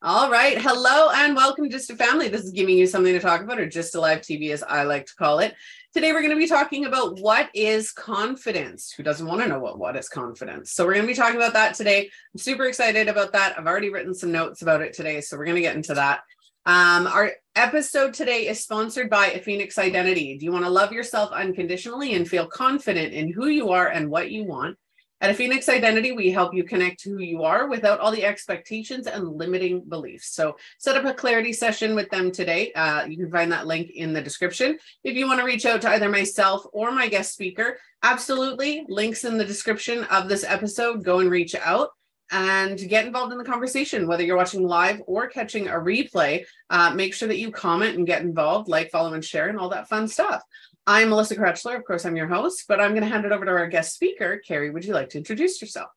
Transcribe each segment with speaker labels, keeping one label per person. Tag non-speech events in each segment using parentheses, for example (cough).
Speaker 1: All right. Hello and welcome to Just a Family. This is giving you something to talk about, or Just a Live TV, as I like to call it. Today, we're going to be talking about what is confidence. Who doesn't want to know what, what is confidence? So, we're going to be talking about that today. I'm super excited about that. I've already written some notes about it today. So, we're going to get into that. Um, our episode today is sponsored by a Phoenix Identity. Do you want to love yourself unconditionally and feel confident in who you are and what you want? At a Phoenix Identity, we help you connect to who you are without all the expectations and limiting beliefs. So, set up a clarity session with them today. Uh, you can find that link in the description. If you want to reach out to either myself or my guest speaker, absolutely, links in the description of this episode. Go and reach out and get involved in the conversation, whether you're watching live or catching a replay. Uh, make sure that you comment and get involved, like, follow, and share, and all that fun stuff. I'm Melissa Krechler. Of course, I'm your host, but I'm going to hand it over to our guest speaker. Kerri, would you like to introduce yourself?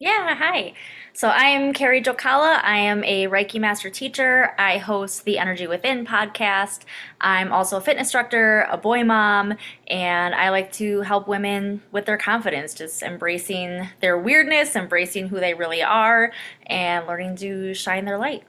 Speaker 2: Yeah, hi. So I'm Kerri Jokala. I am a Reiki master teacher. I host the Energy Within podcast. I'm also a fitness instructor, a boy mom, and I like to help women with their confidence, just embracing their weirdness, embracing who they really are, and learning to shine their light.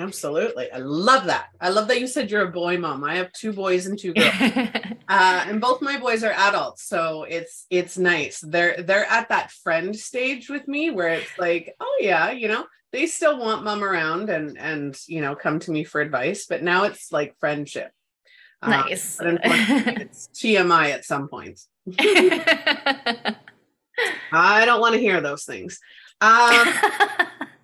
Speaker 1: Absolutely. I love that. I love that you said you're a boy mom. I have two boys and two girls. (laughs) uh, and both my boys are adults, so it's it's nice. They're they're at that friend stage with me where it's like, oh yeah, you know, they still want mom around and and you know, come to me for advice, but now it's like friendship.
Speaker 2: Uh, nice.
Speaker 1: Uh, (laughs) it's TMI at some points. (laughs) I don't want to hear those things. Um,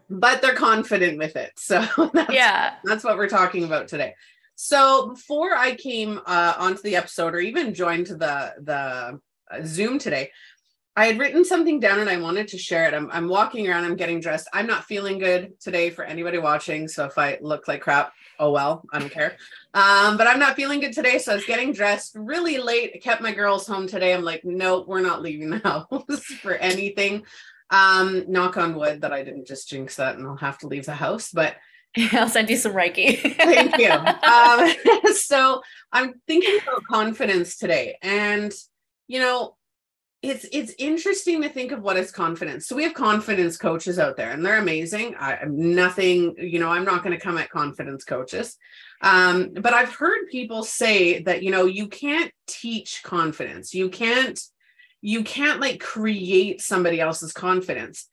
Speaker 1: but they're confident with it. (laughs) So that's,
Speaker 2: yeah,
Speaker 1: that's what we're talking about today. So before I came uh, onto the episode or even joined the the uh, Zoom today, I had written something down and I wanted to share it. I'm, I'm walking around, I'm getting dressed. I'm not feeling good today for anybody watching. So if I look like crap, oh well, I don't care. Um, but I'm not feeling good today. So I was getting dressed really late. I kept my girls home today. I'm like, no, we're not leaving the (laughs) house for anything. Um, knock on wood that I didn't just jinx that and I'll have to leave the house, but (laughs)
Speaker 2: I'll send you some Reiki. (laughs)
Speaker 1: thank you. Um, (laughs) so I'm thinking about confidence today. And you know, it's it's interesting to think of what is confidence. So we have confidence coaches out there and they're amazing. I, am nothing, you know, I'm not going to come at confidence coaches. Um, but I've heard people say that, you know, you can't teach confidence. You can't you can't like create somebody else's confidence.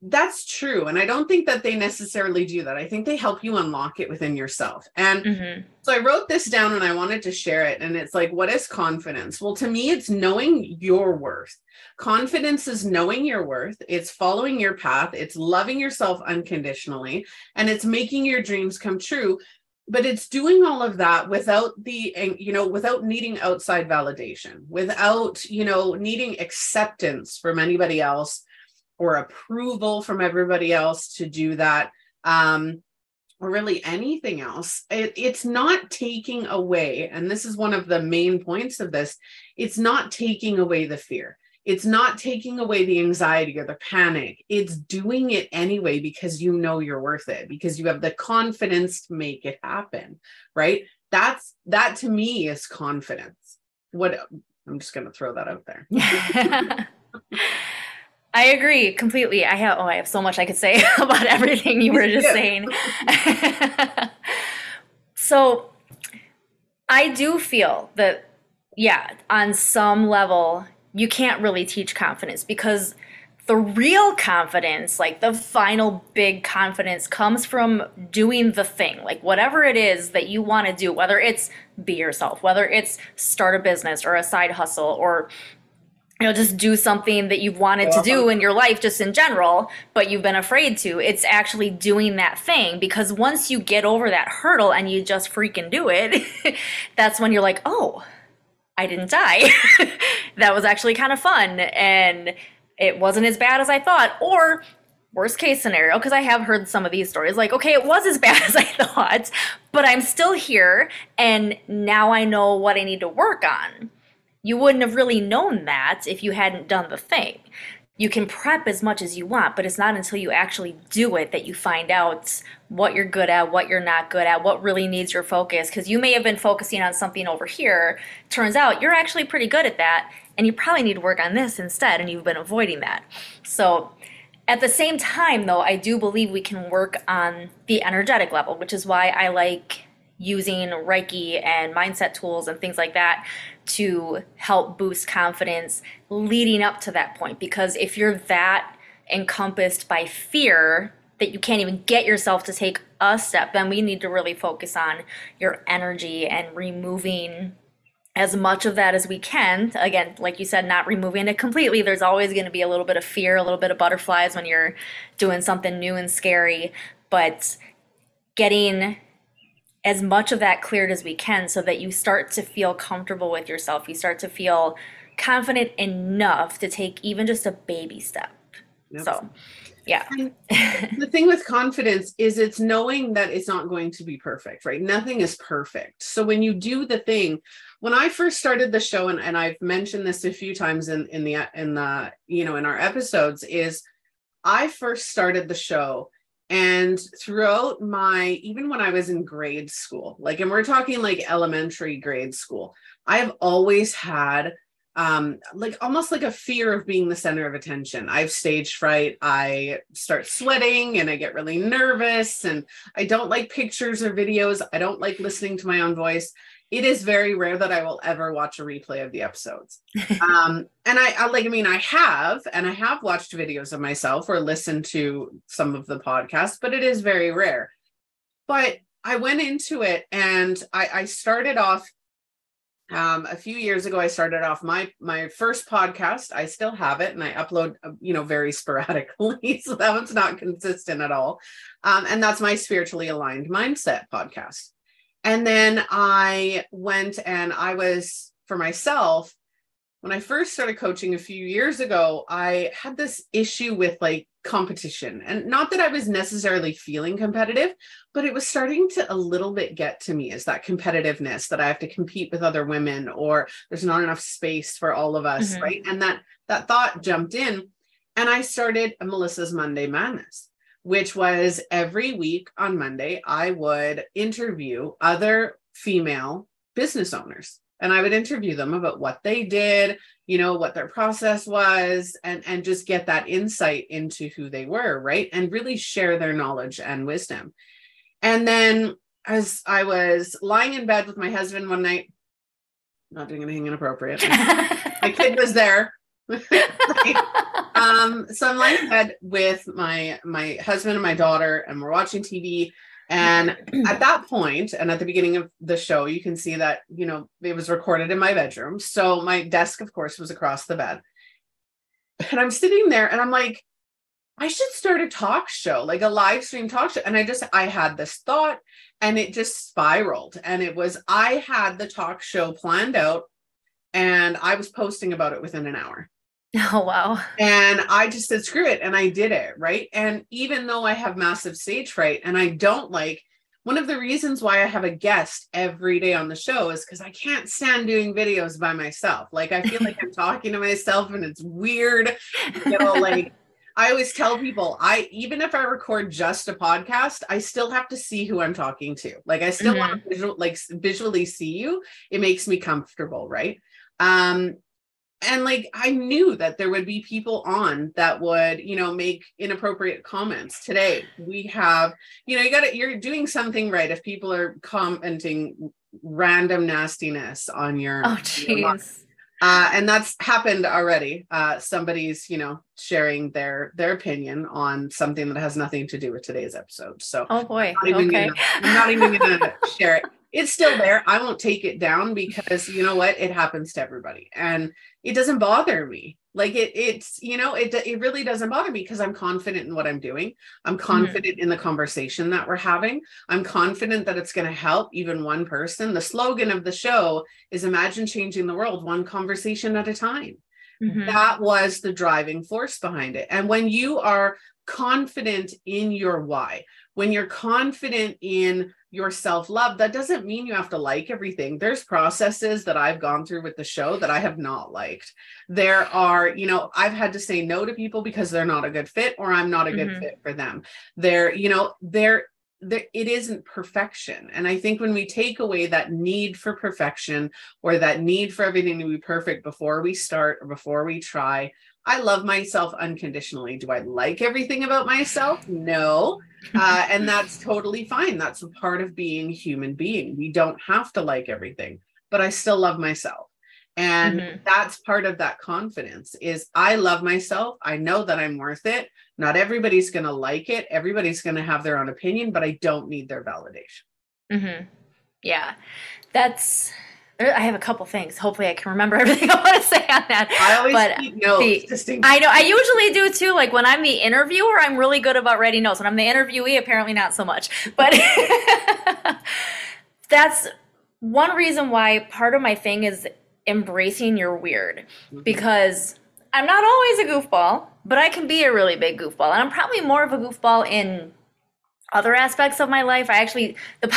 Speaker 1: That's true and i don't think that they necessarily do that. I think they help you unlock it within yourself. And mm-hmm. so i wrote this down and i wanted to share it and it's like what is confidence? Well to me it's knowing your worth. Confidence is knowing your worth. It's following your path. It's loving yourself unconditionally and it's making your dreams come true but it's doing all of that without the you know without needing outside validation without you know needing acceptance from anybody else or approval from everybody else to do that um or really anything else. It, it's not taking away and this is one of the main points of this it's not taking away the fear it's not taking away the anxiety or the panic. It's doing it anyway because you know you're worth it, because you have the confidence to make it happen, right? That's that to me is confidence. What I'm just going to throw that out there. (laughs)
Speaker 2: I agree completely. I have oh, I have so much I could say (laughs) about everything you were just saying. (laughs) so I do feel that yeah, on some level you can't really teach confidence because the real confidence, like the final big confidence, comes from doing the thing, like whatever it is that you want to do, whether it's be yourself, whether it's start a business or a side hustle or you know just do something that you've wanted to do in your life just in general but you've been afraid to it's actually doing that thing because once you get over that hurdle and you just freaking do it (laughs) that's when you're like oh I didn't die. (laughs) that was actually kind of fun and it wasn't as bad as I thought. Or worst case scenario, because I have heard some of these stories like, okay, it was as (laughs) bad as I thought, but I'm still here and now I know what I need to work on. You wouldn't have really known that if you hadn't done the thing you can prep as much as you want, but it's not until you actually do it that you find out what you're good at, what you're not good at, what really needs your focus. Because you may have been focusing on something over here. Turns out you're actually pretty good at that. and you probably need to work on this instead, and you've been avoiding that. So, at the same time, though, I do believe we can work on the energetic level, which is why I like using Reiki and mindset tools and things like that to help boost confidence leading up to that point. Because if you're that encompassed by fear that you can't even get yourself to take a step, then we need to really focus on your energy and removing as much of that as we can. Again, like you said, not removing it completely. There's always going to be a little bit of fear, a little bit of butterflies when you're doing something new and scary, but getting as much of that cleared as we can so that you start to feel comfortable with yourself. You start to feel confident enough to take even just a baby step. Yep. So, yeah. (laughs)
Speaker 1: the thing with confidence is it's knowing that it's not going to be perfect, right? Nothing is perfect. So when you do the thing, when I first started the show, and, and I've mentioned this a few times in, in the in the you know in our episodes, is I first started the show and throughout my, even when I was in grade school, like, and we're talking like elementary grade school, I have always had um like almost like a fear of being the center of attention i have stage fright i start sweating and i get really nervous and i don't like pictures or videos i don't like listening to my own voice it is very rare that I will ever watch a replay of the episodes. (laughs) um, and I, I, like, I mean, I have, and I have watched videos of myself or listened to some of the podcasts, but it is very rare. But I went into it and I, I started off um, a few years ago. I started off my my first podcast. I still have it, and I upload, uh, you know, very (laughs) sporadically, so that one's not consistent at all. Um, and that's my spiritually aligned mindset podcast. And then I went and I was for myself. When I first started coaching a few years ago, I had this issue with like competition. And not that I was necessarily feeling competitive, but it was starting to a little bit get to me is that competitiveness that I have to compete with other women or there's not enough space for all of us, mm-hmm. right? And that that thought jumped in and I started Melissa's Monday Madness which was every week on Monday, I would interview other female business owners and I would interview them about what they did, you know, what their process was, and, and just get that insight into who they were, right? And really share their knowledge and wisdom. And then as I was lying in bed with my husband one night, not doing anything inappropriate, (laughs) my kid was there. (laughs) um, so I'm lying in bed with my my husband and my daughter, and we're watching TV. And (clears throat) at that point, and at the beginning of the show, you can see that you know it was recorded in my bedroom. So my desk, of course, was across the bed. And I'm sitting there, and I'm like, I should start a talk show, like a live stream talk show. And I just, I had this thought and it just spiraled. And it was, I had the talk show planned out and I was posting about it within an hour. (laughs)
Speaker 2: Oh, wow.
Speaker 1: And I just said, screw it. And I did it. Right. And even though I have massive stage fright and I don't like, one of the reasons why I have a guest every day on the show is because I can't stand doing videos by myself. Like I feel like I'm (laughs) talking to myself and it's weird. You know, like I always tell people, I even if I record just a podcast, I still have to see who I'm talking to. Like I still mm-hmm. want to visual, like visually see you. It makes me comfortable, right? Um, and like i knew that there would be people on that would you know make inappropriate comments today. We have you know you got to you're doing something right if people are commenting random nastiness on your
Speaker 2: oh jeez.
Speaker 1: Uh, and that's happened already. Uh, somebody's you know sharing their their opinion on something that has nothing to do with today's episode. So
Speaker 2: oh boy. not okay.
Speaker 1: Gonna, i'm not even gonna (laughs) share it it's still there. I won't take it down because you know what? It happens to everybody. And it doesn't bother me. Like it it's you know, it it really doesn't bother me because I'm confident in what I'm doing. I'm mm-hmm. confident mm-hmm. in the conversation that we're having. I'm confident that it's going to help even one person. The slogan of the show is imagine changing the world one conversation at a time. Mm-hmm. That was the driving force behind it. And when you are confident in your why, when you're confident in your self love, that doesn't mean you have to like everything. There's processes that I've gone through with the show that I have not liked. There are, you know, I've had to say no to people because they're not a good fit or I'm not a good mm-hmm. fit for them. There, you know, there there, it isn't perfection. And I think when we take away that need for perfection or that need for everything to be perfect before we start or before we try, I love myself unconditionally. Do I like everything about myself? No. Uh, and (laughs) that's totally fine. That's a part of being a human being. We don't have to like everything, but I still love myself. And mm-hmm. that's part of that confidence is I love myself. I know that I'm worth it. Not everybody's going to like it. Everybody's going to have their own opinion, but I don't need their validation.
Speaker 2: Mm-hmm. Yeah. That's I have a couple things. Hopefully, I can remember (laughs) everything I want to say on that.
Speaker 1: I always but keep notes.
Speaker 2: The, I know. I usually do too. Like when I'm the interviewer, I'm really good about writing notes. When I'm the interviewee, apparently not so much. But (laughs) that's one reason why part of my thing is embracing your weird mm-hmm. because I'm not always a goofball, but I can be a really big goofball, and I'm probably more of a goofball in other aspects of my life. I actually, the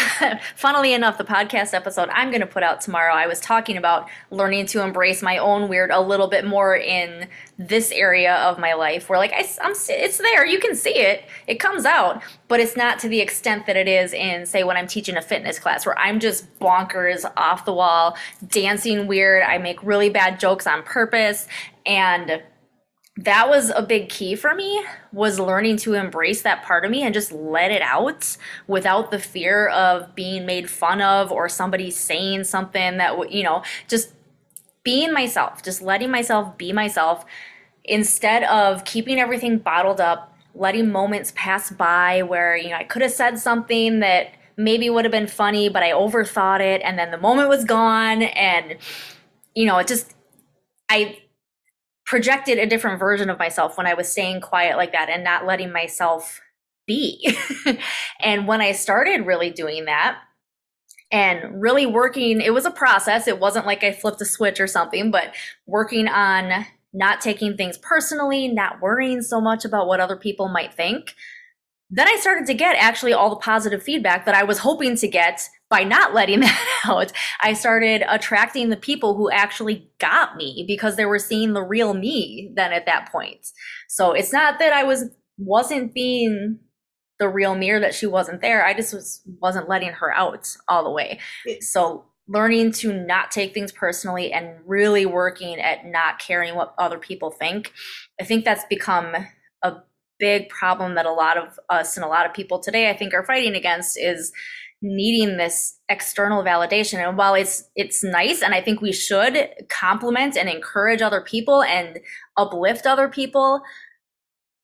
Speaker 2: (laughs) funnily enough, the podcast episode I'm going to put out tomorrow, I was talking about learning to embrace my own weird a little bit more in this area of my life, where like I, am it's there, you can see it, it comes out, but it's not to the extent that it is in, say, when I'm teaching a fitness class, where I'm just bonkers, off the wall, dancing weird. I make really bad jokes on purpose, and that was a big key for me was learning to embrace that part of me and just let it out without the fear of being made fun of or somebody saying something that you know just being myself just letting myself be myself. Instead of keeping everything bottled up letting moments pass by where you know I could have said something that maybe would have been funny but I overthought it and then the moment was gone and you know it just I projected a different version of myself when I was staying quiet like that and not letting myself be. (laughs) and when I started really doing that and really working, it was a process. It wasn't like I flipped a switch or something, but working on not taking things personally, not worrying so much about what other people might think. Then I started to get actually all the positive feedback that I was hoping to get by not letting (laughs) that out, I started attracting the people who actually got me because they were seeing the real me then at that point. So it's not that I was wasn't being the real me or that she wasn't there. I just was wasn't letting her out all the way. So learning to not take things personally and really working at not caring what other people think. I think that's become a big problem that a lot of us and a lot of people today I think are fighting against is needing this external validation and while it's it's nice and i think we should compliment and encourage other people and uplift other people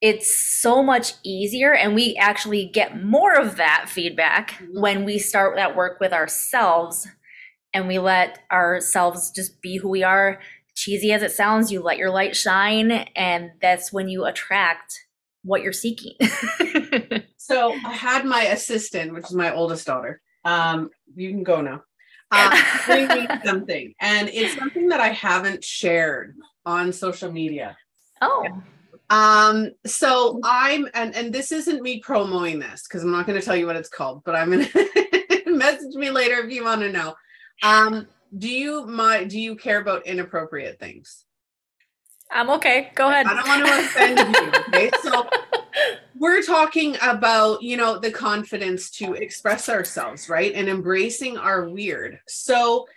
Speaker 2: it's so much easier and we actually get more of that feedback mm-hmm. when we start that work with ourselves and we let ourselves just be who we are cheesy as it sounds you let your light shine and that's when you attract what you're seeking (laughs)
Speaker 1: So I had my assistant, which is my oldest daughter. Um, you can go now. Uh, bring me something, and it's something that I haven't shared on social media.
Speaker 2: Oh.
Speaker 1: Um, so I'm and and this isn't me promoting this because I'm not going to tell you what it's called, but I'm gonna (laughs) message me later if you want to know. Um, do you my do you care about inappropriate things?
Speaker 2: I'm okay. Go ahead.
Speaker 1: I don't want to offend you. Okay. (laughs) So we're talking about, you know, the confidence to express ourselves, right? And embracing our weird. So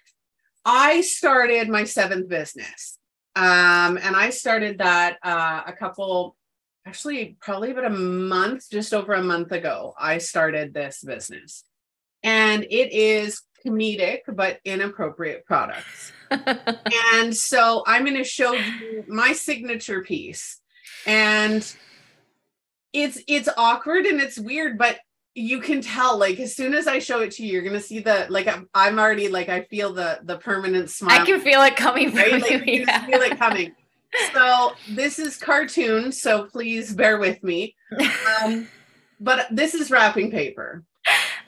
Speaker 1: I started my seventh business. Um, and I started that uh, a couple, actually, probably about a month, just over a month ago. I started this business. And it is comedic but inappropriate products. And so I'm going to show you my signature piece. And it's it's awkward and it's weird, but you can tell like as soon as I show it to you, you're gonna see the like I'm, I'm already like I feel the the permanent smile.
Speaker 2: I can feel it coming right?
Speaker 1: Like, you. yeah. feel it coming. So this is cartoon, so please bear with me. (laughs) Um, but this is wrapping paper.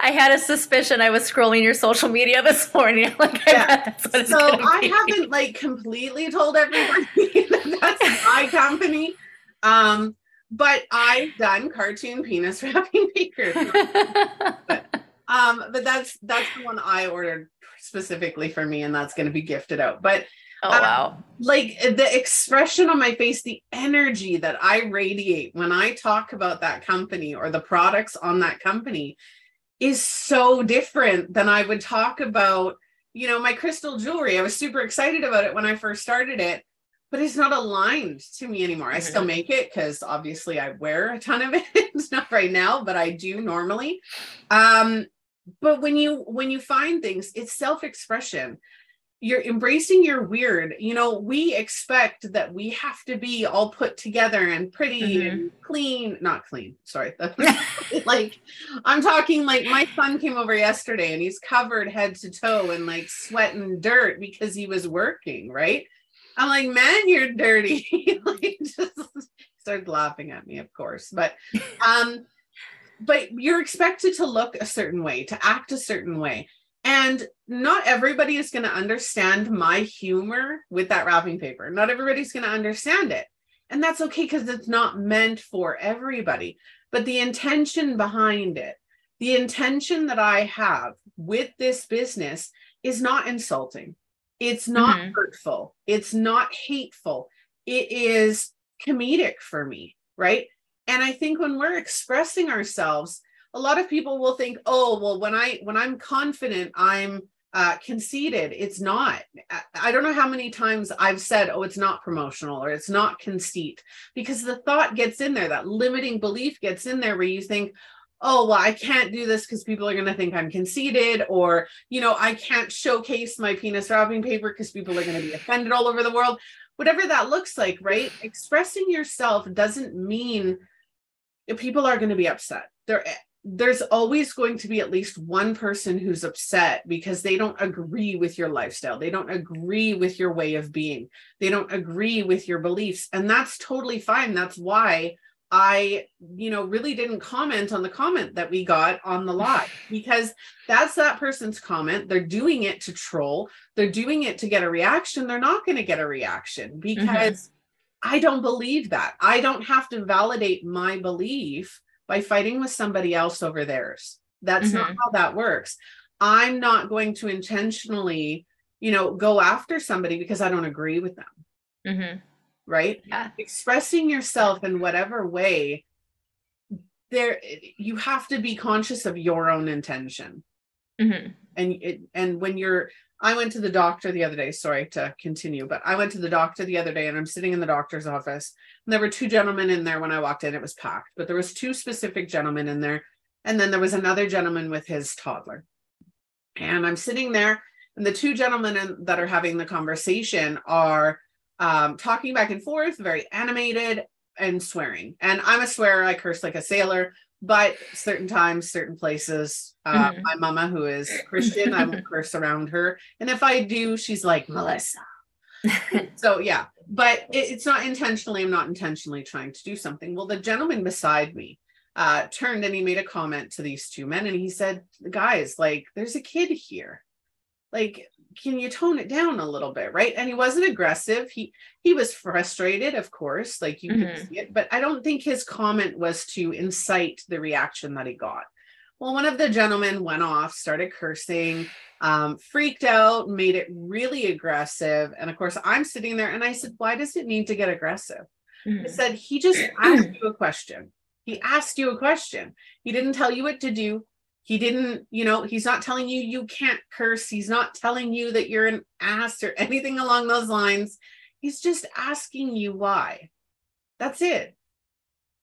Speaker 2: I had a suspicion I was scrolling your social media this morning. (laughs) Like,
Speaker 1: yeah. I so I haven't like completely told everybody (laughs) that that's my company. Um, but I've done cartoon penis (laughs) wrapping papers. but, um, but that's that's the one I ordered specifically for me, and that's going to be gifted out. But
Speaker 2: oh um, wow,
Speaker 1: like the expression on my face, the energy that I radiate when I talk about that company or the products on that company is so different than I would talk about, you know, my crystal jewelry. I was super excited about it when I first started it, but it's not aligned to me anymore. I still mm-hmm. make it because obviously I wear a ton of (laughs) it. it's not right now, but I do normally. Um, but when you when you find things, it's self-expression you're embracing your weird. You know we expect that we have to be all put together and pretty mm-hmm. and clean. Not clean sorry. (laughs) (laughs) Like i'm talking like my son came over yesterday and he's covered head to toe in like sweat and dirt because he was working right? I'm like man you're dirty. (laughs) Like just started laughing at me of course but um but you're expected to look a certain way to act a certain way and not everybody is going to understand my humor with that wrapping paper. Not everybody's going to understand it. And that's okay because it's not meant for everybody. But the intention behind it, the intention that I have with this business is not insulting. It's not mm-hmm. hurtful. It's not hateful. It is comedic for me, right? And I think when we're expressing ourselves, a lot of people will think oh well when i when i'm confident i'm uh, conceited. It's not. I, don't know how many times i've said oh it's not promotional or it's not conceit because the thought gets in there that limiting belief gets in there where you think oh well i can't do this because people are going to think i'm conceited or you know i can't showcase my penis wrapping paper because people are going to be offended all over the world. Whatever that looks like right? Expressing yourself doesn't mean people are going to be upset. They're there's always going to be at least one person who's upset because they don't agree with your lifestyle. They don't agree with your way of being. They don't agree with your beliefs. And that's totally fine. That's why I, you know, really didn't comment on the comment that we got on the (laughs) lot because that's that person's comment. They're doing it to troll, they're doing it to get a reaction. They're not going to get a reaction mm-hmm. because mm-hmm. I don't believe that. I don't have to validate my belief by fighting with somebody else over theirs. That's mm-hmm. not how that works. I'm not going to intentionally, you know, go after somebody because I don't agree with them. Mm-hmm. Right? Yeah. Expressing yourself in whatever way there you have to be conscious of your own intention. Mm-hmm. And it, and when you're I went to the doctor the other day. Sorry to continue, but I went to the doctor the other day and I'm sitting in the doctor's office. And there were two gentlemen in there when I walked in. It was packed, but there was two specific gentlemen in there. And then there was another gentleman with his toddler. And I'm sitting there, and the two gentlemen in, that are having the conversation are um, talking back and forth, very animated and swearing. And I'm a swearer. I curse like a sailor but certain times, certain places, uh, mm-hmm. my mama, who is Christian, I won't curse around her. And if I do, she's like, Melissa. (laughs) so, yeah, but it, it's not intentionally, I'm not intentionally trying to do something. Well, the gentleman beside me uh, turned and he made a comment to these two men and he said, Guys, like, there's a kid here. Like, can you tone it down a little bit right? And he wasn't aggressive. He he was frustrated of course like you mm-hmm. can see it but i don't think his comment was to incite the reaction that he got. Well one of the gentlemen went off started cursing um, freaked out made it really aggressive. And of course i'm sitting there and i said why does it need to get aggressive? Mm-hmm. i said he just asked you a question. He asked you a question. He didn't tell you what to do he didn't, you know, he's not telling you you can't curse. He's not telling you that you're an ass or (laughs) anything along those lines. He's just asking you why. That's it.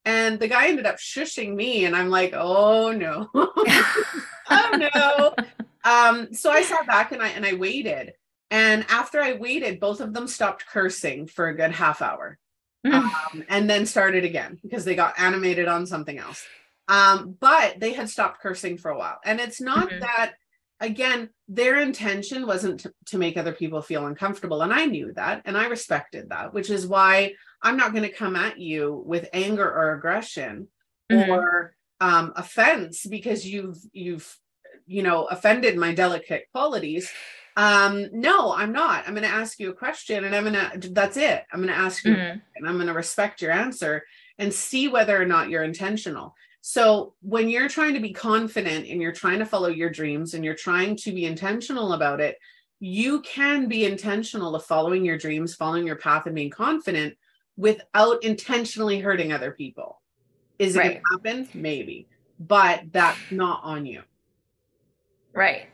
Speaker 1: And the guy ended up shushing me, and I'm like, oh no. (laughs) oh no. Um, so I sat back and I and I waited. And after I waited, both of them stopped cursing for a good half hour. Mm. Um, and then started again because they got animated on something else. Um, but they had stopped cursing for a while. And it's not mm-hmm. that, again, their intention wasn't to, to, make other people feel uncomfortable. And I knew that and I respected that, which is why I'm not going to come at you with anger or aggression mm-hmm. or um, offense because you've, you've, you know, offended my delicate qualities um no i'm not i'm going to ask you a question and i'm going to that's it i'm going to ask you mm-hmm. and i'm going to respect your answer and see whether or not you're intentional so when you're trying to be confident and you're trying to follow your dreams and you're trying to be intentional about it, you can be intentional of following your dreams, following your path, and being confident without intentionally hurting other people. Is it right. going to happen? Maybe, but that's not on you.
Speaker 2: Right.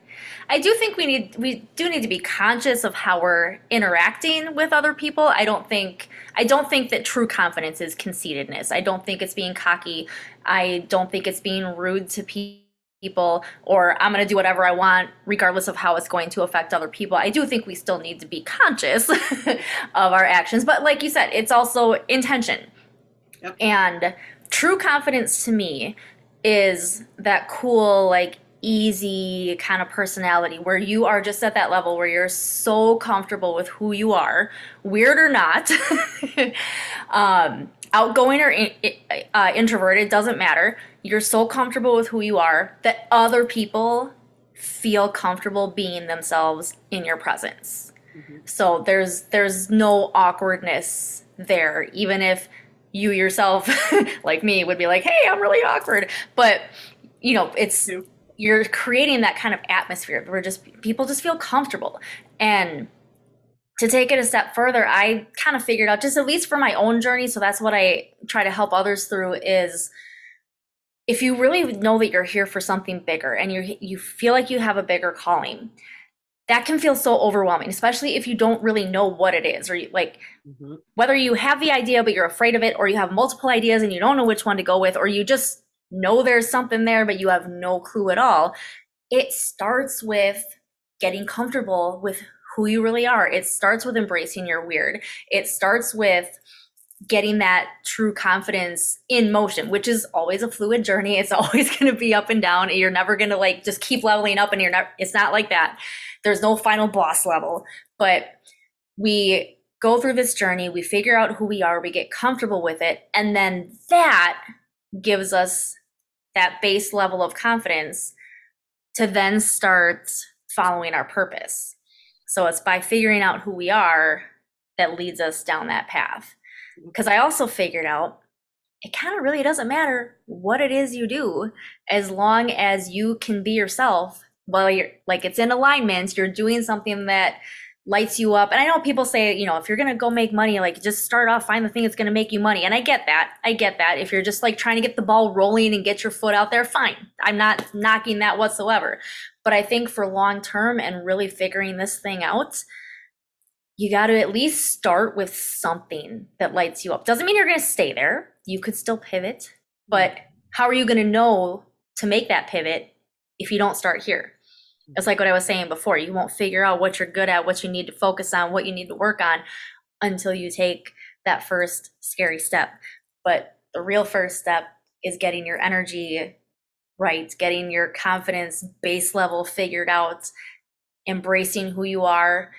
Speaker 2: I do think we need we do need to be conscious of how we're interacting with other people. I don't think I don't think that true confidence is conceitedness. I don't think it's being cocky. I don't think it's being rude to people or I'm going to do whatever I want regardless of how it's going to affect other people. I do think we still need to be conscious (laughs) of our actions, but like you said, it's also intention. Yep. And true confidence to me is that cool like easy kind of personality where you are just at that level where you're so comfortable with who you are, weird or not, (laughs) um, outgoing or in, uh, introverted, doesn't matter. You're so comfortable with who you are that other people feel comfortable being themselves in your presence. Mm-hmm. So there's there's no awkwardness there, even if you yourself, (laughs) like me, would be like, "Hey, I'm really awkward," but you know, it's you're creating that kind of atmosphere where just people just feel comfortable. And to take it a step further, I kind of figured out just at least for my own journey. So that's what I try to help others through is if you really know that you're here for something bigger and you you feel like you have a bigger calling, that can feel so overwhelming, especially if you don't really know what it is, or you, like mm-hmm. whether you have the idea but you're afraid of it, or you have multiple ideas and you don't know which one to go with, or you just know there's something there, but you have no clue at all. It starts with getting comfortable with who you really are. It starts with embracing your weird. It starts with getting that true confidence in motion, which is always a fluid journey. It's (laughs) always going to be up and down. You're never going to like just keep leveling up and you're not, it's not like that. There's no final boss level, but we go through this journey, we figure out who we are, we get comfortable with it, and then that gives us that base level of confidence to then start following our purpose. So it's by figuring out who we are that leads us down that path. Mm-hmm. Because I also figured out it kind of really doesn't matter what it is you do as long as you can be yourself while you're like it's in alignment, you're doing something that lights you up. And I know people say, you know, if you're going to go make money, like just start off, find the thing that's going to make you money. And I get that. I get that. If you're just like trying to get the ball rolling and get your foot out there, fine. I'm not knocking that whatsoever. But I think for long term and really figuring this thing out, you got to at least start with something that lights you up. Doesn't mean you're going to stay there. You could still pivot, but mm-hmm. how are you going to know to make that pivot if you don't start here? It's like what I was saying before. You won't figure out what you're good at, what you need to focus on, what you need to work on until you take that first scary step. But the real first step is getting your energy right, getting your confidence base level figured out, embracing who you are,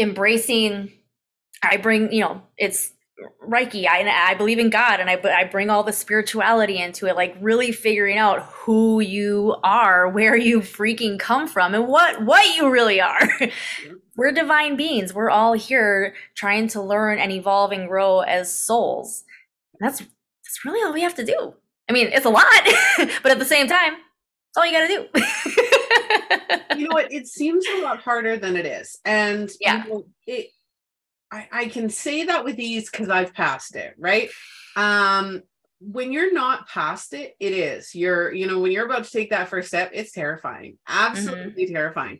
Speaker 2: embracing I bring, you know, it's Reiki. I, I believe in God and I, I bring all the spirituality into it, like really figuring out who you are, where you freaking come from and what, what you really are. (laughs) We're divine beings. We're all here trying to learn and evolve and grow as souls. And that's, that's really all we have to do. I mean, it's a lot, (laughs) but at the same time, it's all you got to
Speaker 1: do. you know what? It seems a lot harder than it is. And
Speaker 2: yeah.
Speaker 1: You know, it, I, I can say that with ease because I've passed it, right? Um, when you're not past it, it is. You're, you know, when you're about to take that first step, it's terrifying, absolutely mm-hmm. terrifying.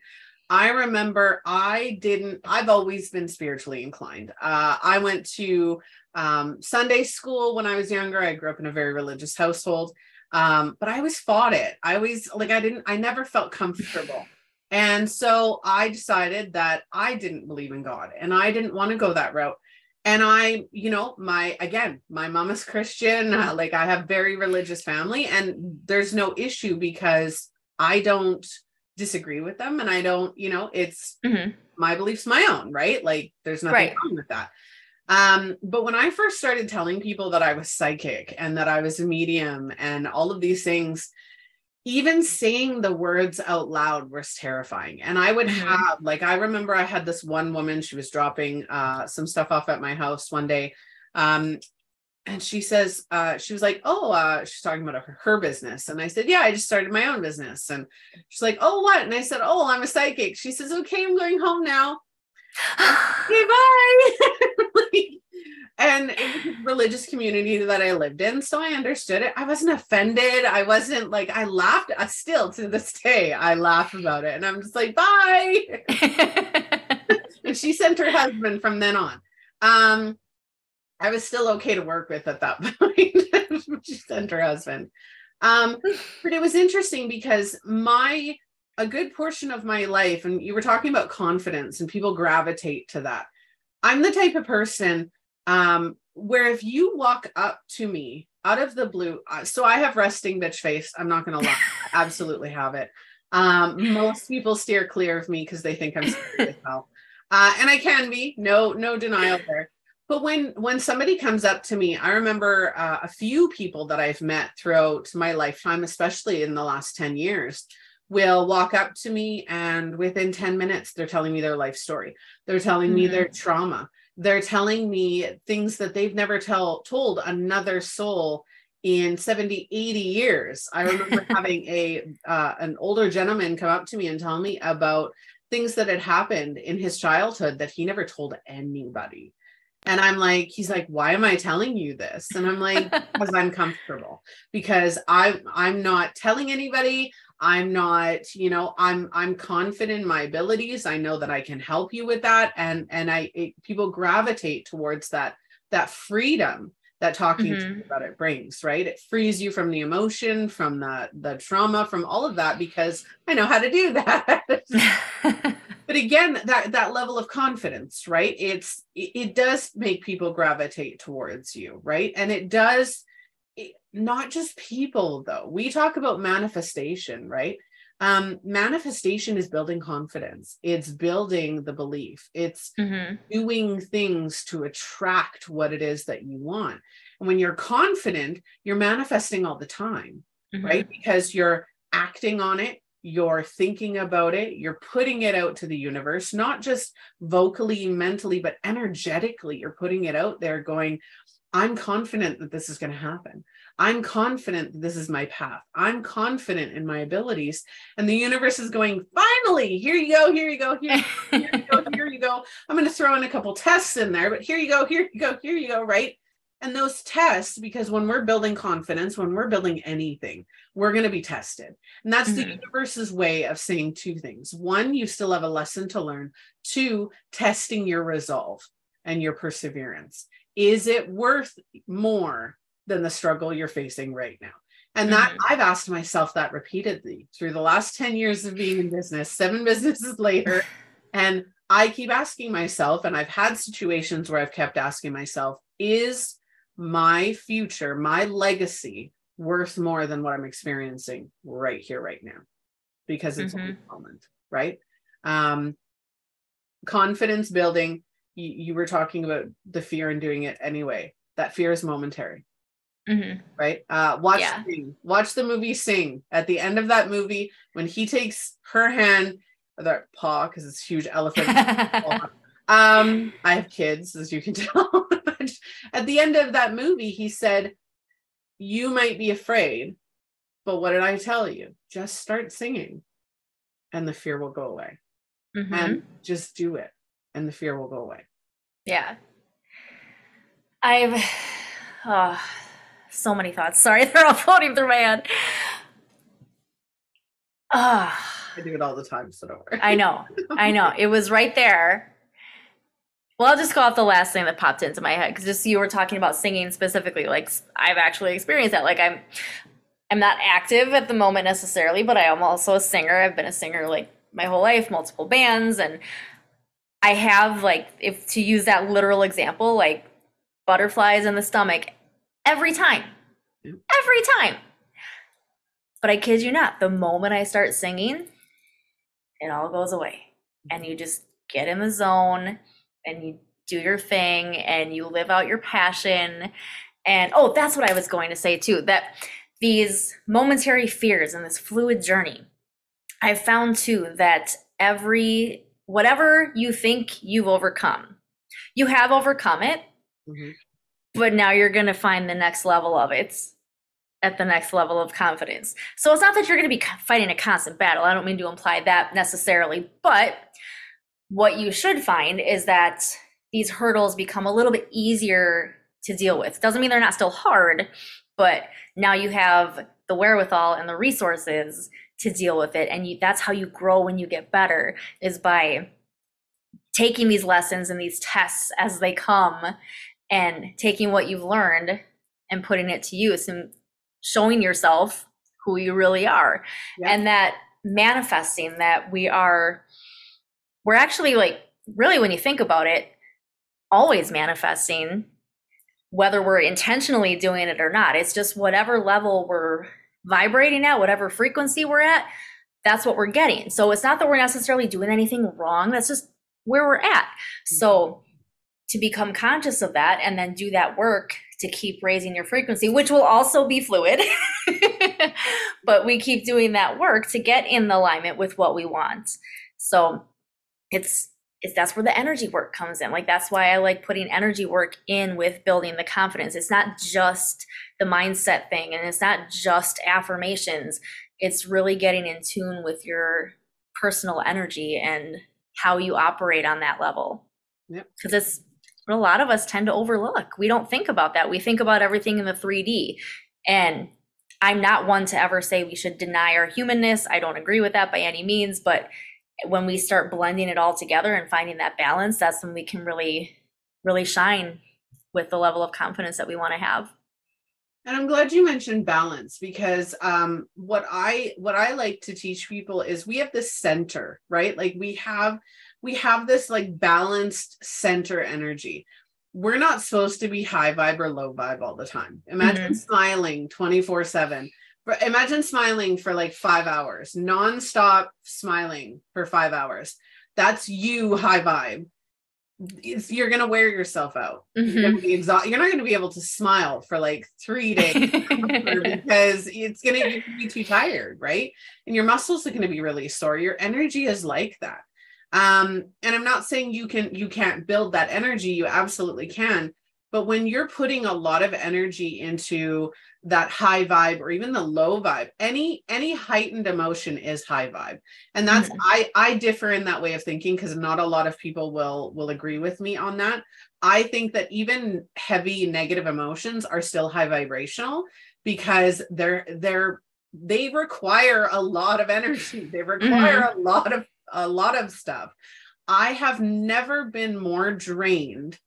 Speaker 1: I remember I didn't, I've always been spiritually inclined. Uh, I went to um, Sunday school when I was younger. I grew up in a very religious household, um, but I always fought it. I always, like, I didn't, I never felt comfortable. And so I decided that I didn't believe in God and I didn't want to go that route. And I, you know, my, again, my mom is (laughs) Christian. Uh, like I have very religious family and there's no issue because I don't disagree with them and I don't, you know, it's mm-hmm. my beliefs, my own, right? Like there's nothing right. wrong with that. Um, but when I first started telling people that I was psychic and that I was a medium and all of these things, even saying the words out loud was terrifying. And I would mm-hmm. have, like, I remember I had this one woman, she was dropping uh, some stuff off at my house one day. Um, and she says, uh, she was like, Oh, uh, she's talking about her, her business. And I said, Yeah, I just started my own business. And she's like, Oh, what? And I said, Oh, I'm a psychic. She says, Okay, I'm going home now. (sighs) okay, bye. (laughs) and it was a religious community that I lived in. So I understood it. I wasn't offended. I wasn't like, I laughed. I still to this day, I laugh about it. And I'm just like, bye. (laughs) and she sent her husband from then on. Um, I was still okay to work with at that (laughs) point. she sent her husband. Um, but it was interesting because my a good portion of my life, and you were talking about confidence, and people gravitate to that. I'm the type of person um, where if you walk up to me out of the blue, so I have resting bitch face. I'm not going to lie, I (laughs) absolutely have it. Um, most people steer clear of me because they think I'm scary as hell, uh, and I can be. No, no denial there. But when when somebody comes up to me, I remember uh, a few people that I've met throughout my lifetime, especially in the last ten years, will walk up to me and within 10 minutes they're telling me their life story they're telling mm-hmm. me their trauma they're telling me things that they've never tell told another soul in 70 80 years. I remember (laughs) having a uh, an older gentleman come up to me and tell me about things that had happened in his childhood that he never told anybody. And i'm like he's like why am i telling you this? And i'm like (laughs) because i'm comfortable. Because i'm i'm not telling anybody i'm not you know i'm i'm confident in my abilities. I know that i can help you with that. And and i it, people gravitate towards that that freedom that talking mm-hmm. about it brings right? It frees you from the emotion from the the trauma from all of that because i know how to do (laughs) that. (laughs) But again that that level of confidence right? It's it, it does make people gravitate towards you right? And it does not just people though. We talk about manifestation right? Um manifestation is building confidence. It's building the belief. It's mm-hmm. doing things to attract what it is that you want. And when you're confident you're manifesting all the time mm-hmm. right? Because you're acting on it you're thinking about it you're putting it out to the universe not just vocally mentally but energetically you're putting it out there going i'm confident that this is going to happen I'm confident that this is my path. I'm confident in my abilities. And the universe is going, finally, here you go, here you go, here, here you go, here you go. (laughs) I'm going to throw in a couple tests in there, but here you go, here you go, here you go, right? And those tests, because when we're building confidence, when we're building anything, we're going to be tested. And that's mm-hmm. the universe's way of saying two things. One, you still have a lesson to learn. Two, testing your resolve and your perseverance. Is it worth more than the struggle you're facing right now. And that mm-hmm. I've asked myself that repeatedly through the last 10 years of being in business, seven (laughs) businesses later. And I keep asking myself, and I've had situations where I've kept asking myself, is my future, my legacy worth more than what I'm experiencing right here, right now? Because it's mm-hmm. a moment, right? Um, confidence building, you, you were talking about the fear and doing it anyway. That fear is momentary. Mm-hmm. Right. Uh, watch yeah. Sing. Watch the movie Sing. At the end of that movie, when he takes her hand, that paw, because it's huge elephant. (laughs) um, I have kids, as you can (laughs) tell. At the end of that movie, he said, "You might be afraid, but what did I tell you? Just start singing, and the fear will go away. Mm-hmm. And just do it, and the fear will go away."
Speaker 2: Yeah. I've. Oh (sighs) so many thoughts. Sorry, (laughs) they're all floating through my head.
Speaker 1: Ah. I do it all the time, so don't worry.
Speaker 2: I know. I know. (laughs) It was right there. Well, I'll just go off the last thing that popped into my head because just you were talking about singing specifically. Like I've actually experienced that. Like I'm, I'm not active at the moment necessarily, but I am also a singer. I've been a singer like my whole life, multiple bands, and I have like if to use that literal example, like butterflies in the stomach every time. Every time. But I kid you not, the moment I start singing, it all goes away. And you just get in the zone and you do your thing and you live out your passion. And oh, that's what I was going to say too that these momentary fears and this fluid journey, I've found too that every, whatever you think you've overcome, you have overcome it. Mm-hmm but now you're going to find the next level of it at the next level of confidence. So it's not that you're going to be fighting a constant battle. I don't mean to imply that necessarily, but what you should find is that these hurdles become a little bit easier to deal with. Doesn't mean they're not still hard, but now you have the wherewithal and the resources to deal with it and you, that's how you grow when you get better is by taking these lessons and these tests as they come and taking what you've learned and putting it to use and showing yourself who you really are yeah. and that manifesting that we are we're actually like really when you think about it always manifesting whether we're intentionally doing it or not it's just whatever level we're vibrating at whatever frequency we're at that's what we're getting so it's not that we're necessarily doing anything wrong that's just where we're at so mm-hmm. To become conscious of that and then do that work to keep raising your frequency which will also be fluid. (laughs) But we keep doing that work to get in alignment with what we want. So it's it's that's where the energy work comes in. Like that's why i like putting energy work in with building the confidence. It's not just the mindset thing and it's not just affirmations. It's really getting in tune with your personal energy and how you operate on that level. Yep. because it's what a lot of us tend to overlook. We don't think about that. We think about everything in the 3d and i'm not one to ever say we should deny our humanness. I don't agree with that by any means. But when we start blending it all together and finding that balance that's when we can really really shine with the level of confidence that we want to have.
Speaker 1: And i'm glad you mentioned balance because um, what i what i like to teach people is we have this center right? Like we have we have this like balanced center energy we're not supposed to be high vibe or low vibe all the time imagine mm-hmm. smiling 24 7 imagine smiling for like five hours non-stop smiling for five hours that's you high vibe you're gonna wear yourself out. Mm-hmm. You're gonna be exhausted. You're not gonna be able to smile for like three days (laughs) because it's gonna be too tired, right? And your muscles are gonna be really sore. Your energy is like that. Um, and I'm not saying you can you can't build that energy. You absolutely can. But when you're putting a lot of energy into that high vibe or even the low vibe any any heightened emotion is high vibe and that's mm-hmm. i i differ in that way of thinking because not a lot of people will will agree with me on that i think that even heavy negative emotions are still high vibrational because they're they're they require a lot of energy they require mm-hmm. a lot of a lot of stuff i have never been more drained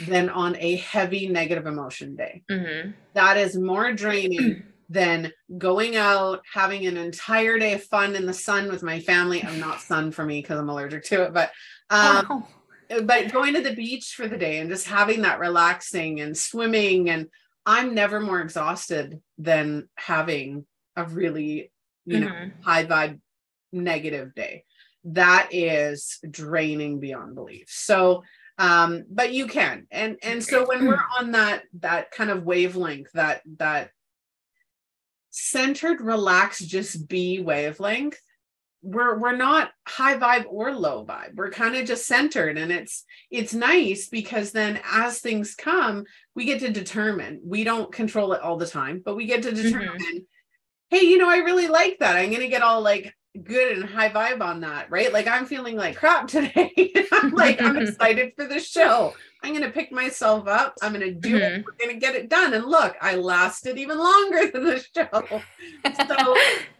Speaker 1: than on a heavy negative emotion day. Mm-hmm. That is more draining (clears throat) than going out, having an entire day of fun in the sun with my family. I'm not sun for me because I'm allergic to it, but um, oh. but going to the beach for the day and just having that relaxing and swimming and I'm never more exhausted than having a really, you mm-hmm. know, high vibe negative day. That is draining beyond belief. So um but you can and and so when we're on that that kind of wavelength that that centered relaxed just be wavelength we're we're not high vibe or low vibe we're kind of just centered and it's it's nice because then as things come we get to determine we don't control it all the time but we get to mm-hmm. determine mm-hmm. hey you know i really like that i'm going to get all like good and high vibe on that, right? Like I'm feeling like crap (laughs) today. I'm like, I'm (laughs) excited for the show. I'm going to pick myself up. I'm going to do mm-hmm. it. We're going to get it done. And look, I lasted even longer (laughs) than the show. So,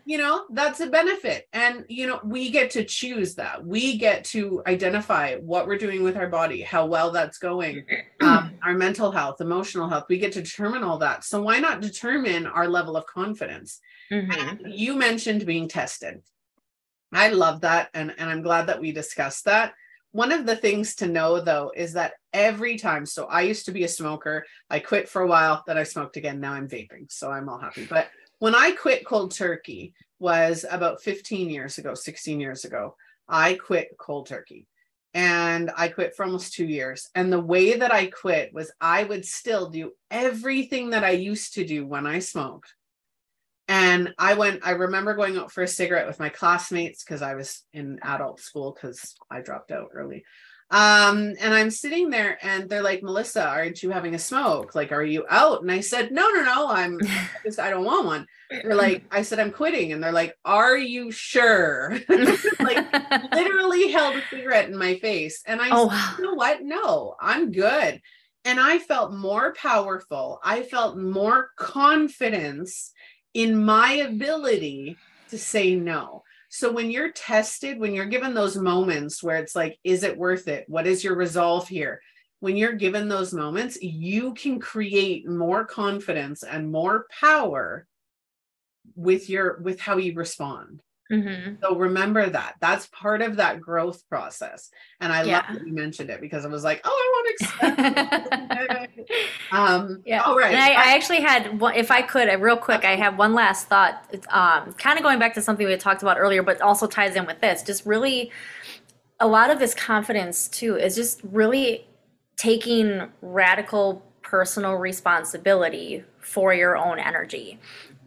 Speaker 1: you know, that's a benefit. And, you know, we get to choose that. We get to identify what we're doing with our body, how well that's going, um, our mental health, emotional health. We get to determine all that. So, why not determine our level of confidence? Mm-hmm. you mentioned being tested. I love that. And, and I'm glad that we discussed that. One of the things to know though is that every time, so I used to be a smoker. I quit for a while, then I smoked again. Now I'm vaping. So I'm all happy. But when I quit cold turkey was about 15 years ago, 16 years ago, I quit cold turkey and I quit for almost two years. And the way that I quit was I would still do everything that I used to do when I smoked and I went, I remember going out for a cigarette with my classmates because I was in adult school because I dropped out early. Um, and I'm sitting there and they're like, Melissa, aren't you having a smoke? Like, are you out? And I said, No, no, no, I'm (laughs) just, I don't want one. They're like, I said, I'm quitting. And they're like, Are you sure? (laughs) like, literally held a cigarette in my face. And I
Speaker 2: Oh,
Speaker 1: said. You know what? No, I'm good. And I felt more powerful. I felt more confidence in my ability to say no. So when you're tested, when you're given those moments where it's like, is it worth it? What is your resolve here? When you're given those moments, you can create more confidence and more power with your with how you respond.
Speaker 2: Mhm.
Speaker 1: So remember that. That's part of that growth process. And I
Speaker 2: Yeah.
Speaker 1: love that you mentioned it because I was like, oh, I want to (laughs) um,
Speaker 2: Yeah.
Speaker 1: All right.
Speaker 2: And I, I actually had one, if I could, uh, real quick, I have one last thought. It's, Um, kind of going back to something we had talked about earlier, but also ties in with this. Just really, a lot of this confidence too is just really taking radical personal responsibility for your own energy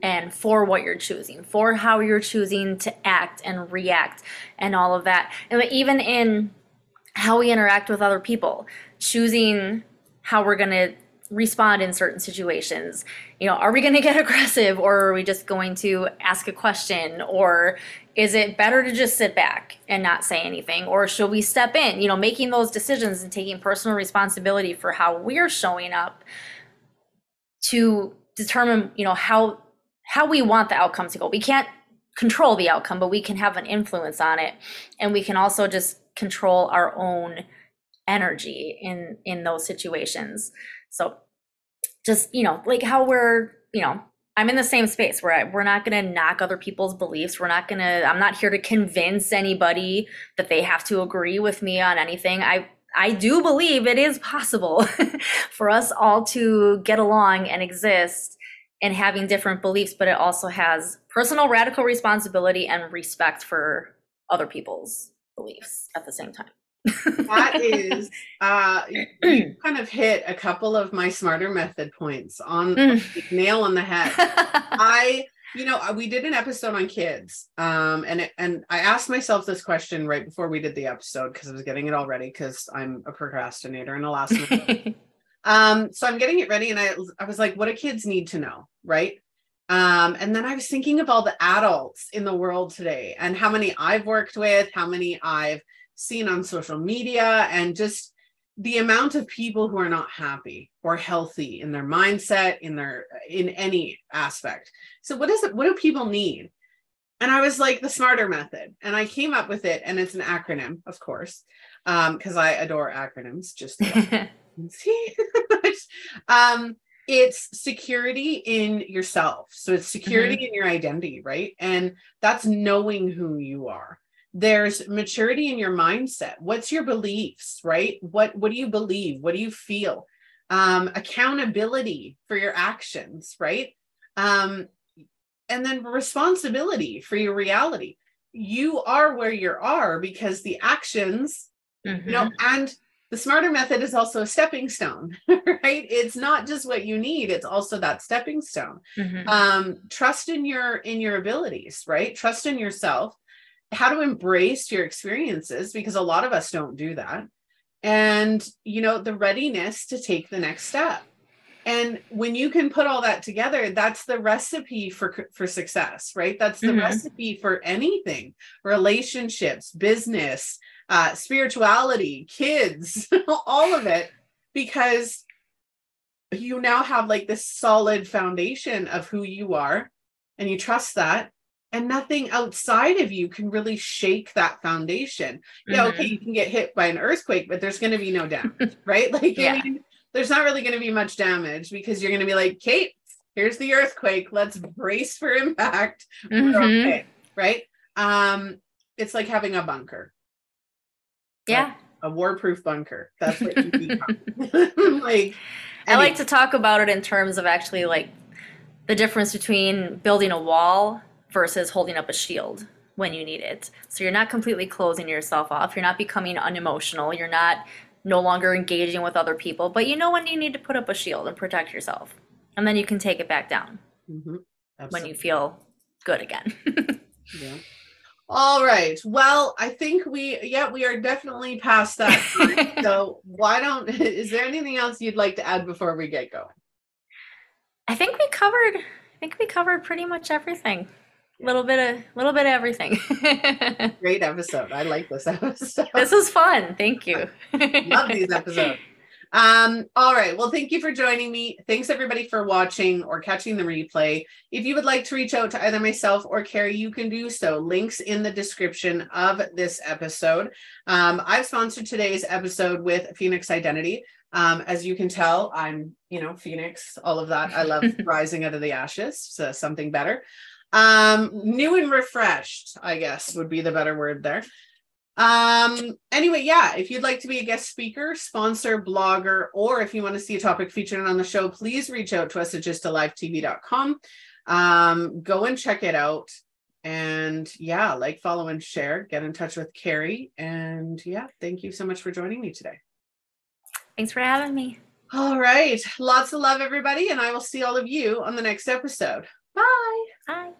Speaker 2: and for what you're choosing, for how you're choosing to act and react and all of that. And even in how we interact with other people, choosing how we're going to respond in certain situations. You know, are we going (laughs) to get aggressive or are we just going to ask a question or is it better to just sit back and not say anything or should we step in? You know, making those decisions and taking personal responsibility for how we're showing up to determine, you know, how how we want the outcome to go. We can't control the outcome, but we can have an influence on it and we can also just control our own energy in in those situations so just you know like how we're you know i'm in the same space where I, we're not going to knock other people's beliefs. We're not going to i'm not here to convince anybody that they have to agree with me on anything. I i do believe it is possible (laughs) for us all to get along and exist and having different beliefs but it also has personal radical responsibility and respect for other people's beliefs at the same time
Speaker 1: that is uh (laughs) you kind of hit a couple of my smarter method points on
Speaker 2: Mm. (laughs)
Speaker 1: nail on the head. (laughs) I you know uh, we did an episode on kids um and it, and I asked myself this question right before we did the episode because I was getting it all ready because I'm a procrastinator and a last minute Um, so I'm getting it ready, and I I was like, what do kids need to know, right? Um, and then I was thinking of all the adults in the world today and how many I've worked with, how many I've seen on social media, and just the amount of people who are not happy or healthy in their mindset, in their in any aspect. So what is it? What do people need? And I was like, the smarter method. And I came up with it, and it's an acronym, of course, because I adore acronyms. Just (laughs) see (laughs) um it's security in yourself so it's security in your identity right and that's knowing who you are there's maturity in your mindset. What's your beliefs right? What what do you believe? What do you feel? Um accountability for your actions right? Um and then responsibility for your reality. You are where you are because the actions you know and the smarter method is also a stepping stone (laughs) right? It's not just what you need it's also that stepping stone.
Speaker 2: Mhm.
Speaker 1: um trust in your in your abilities right? Trust in yourself how to embrace your experiences because a lot of us don't do that. And you know the readiness to take the next step. And when you can put all that together that's the recipe for for success right? That's the
Speaker 2: Mhm.
Speaker 1: recipe for anything. Relationships business uh spirituality kids (laughs) all of it. Because you now have like this solid foundation of who you are and you trust that and nothing outside of you can really shake that foundation. Yeah
Speaker 2: Mhm.
Speaker 1: okay you can get hit by an earthquake but there's going to be no damage (laughs) right? Like
Speaker 2: Yeah.
Speaker 1: I mean, there's not really going to be much damage because you're going to be like kate here's the earthquake. Let's brace for impact. We're
Speaker 2: Mhm.
Speaker 1: okay right? Um it's like having a bunker.
Speaker 2: Yeah.
Speaker 1: a war-proof bunker. That's what you become (laughs) (laughs) like
Speaker 2: I like to talk about it in terms of actually like the difference between building a wall versus holding up a shield when you need it. So you're not completely closing yourself off. You're not becoming unemotional. You're not no longer engaging with other people, but you know when you need to put up a shield and protect yourself. And then you can take it back down
Speaker 1: Mhm.
Speaker 2: when you feel good again. (laughs)
Speaker 1: Yeah. All right. Well, I think we, yeah, we are definitely past that. (laughs) so, why don't, (laughs) is there anything else you'd like to add before we get going?
Speaker 2: I think we covered, I think we covered pretty much everything. A little bit of, little bit of everything. (laughs)
Speaker 1: Great (laughs) episode. I like this (laughs) episode.
Speaker 2: This was fun. Thank you.
Speaker 1: Love these episodes. Um, all right. Well, thank you for joining me. Thanks everybody for watching or catching the replay. If you would like to reach out to either myself or Kerri, you can do so. Links in the description of this episode. Um, I've sponsored today's episode with Phoenix Identity. Um, as you can tell, I'm, you know, Phoenix, all of that. I love rising out of the ashes, so something better. Um, new and refreshed, I guess would be the better word there. Um, anyway, yeah, if you'd like to be a guest speaker, sponsor, blogger, or if you want to see a topic featured on the show, please reach out to us at gysttalivetv.com. Um, go and check it out. And yeah, like, follow, and share. Get in touch with Kerri. And yeah, thank you so much for joining me today.
Speaker 2: Thanks for having me.
Speaker 1: All right. Lots of love, everybody. And I will see all of you on the next episode. Bye.
Speaker 2: Bye.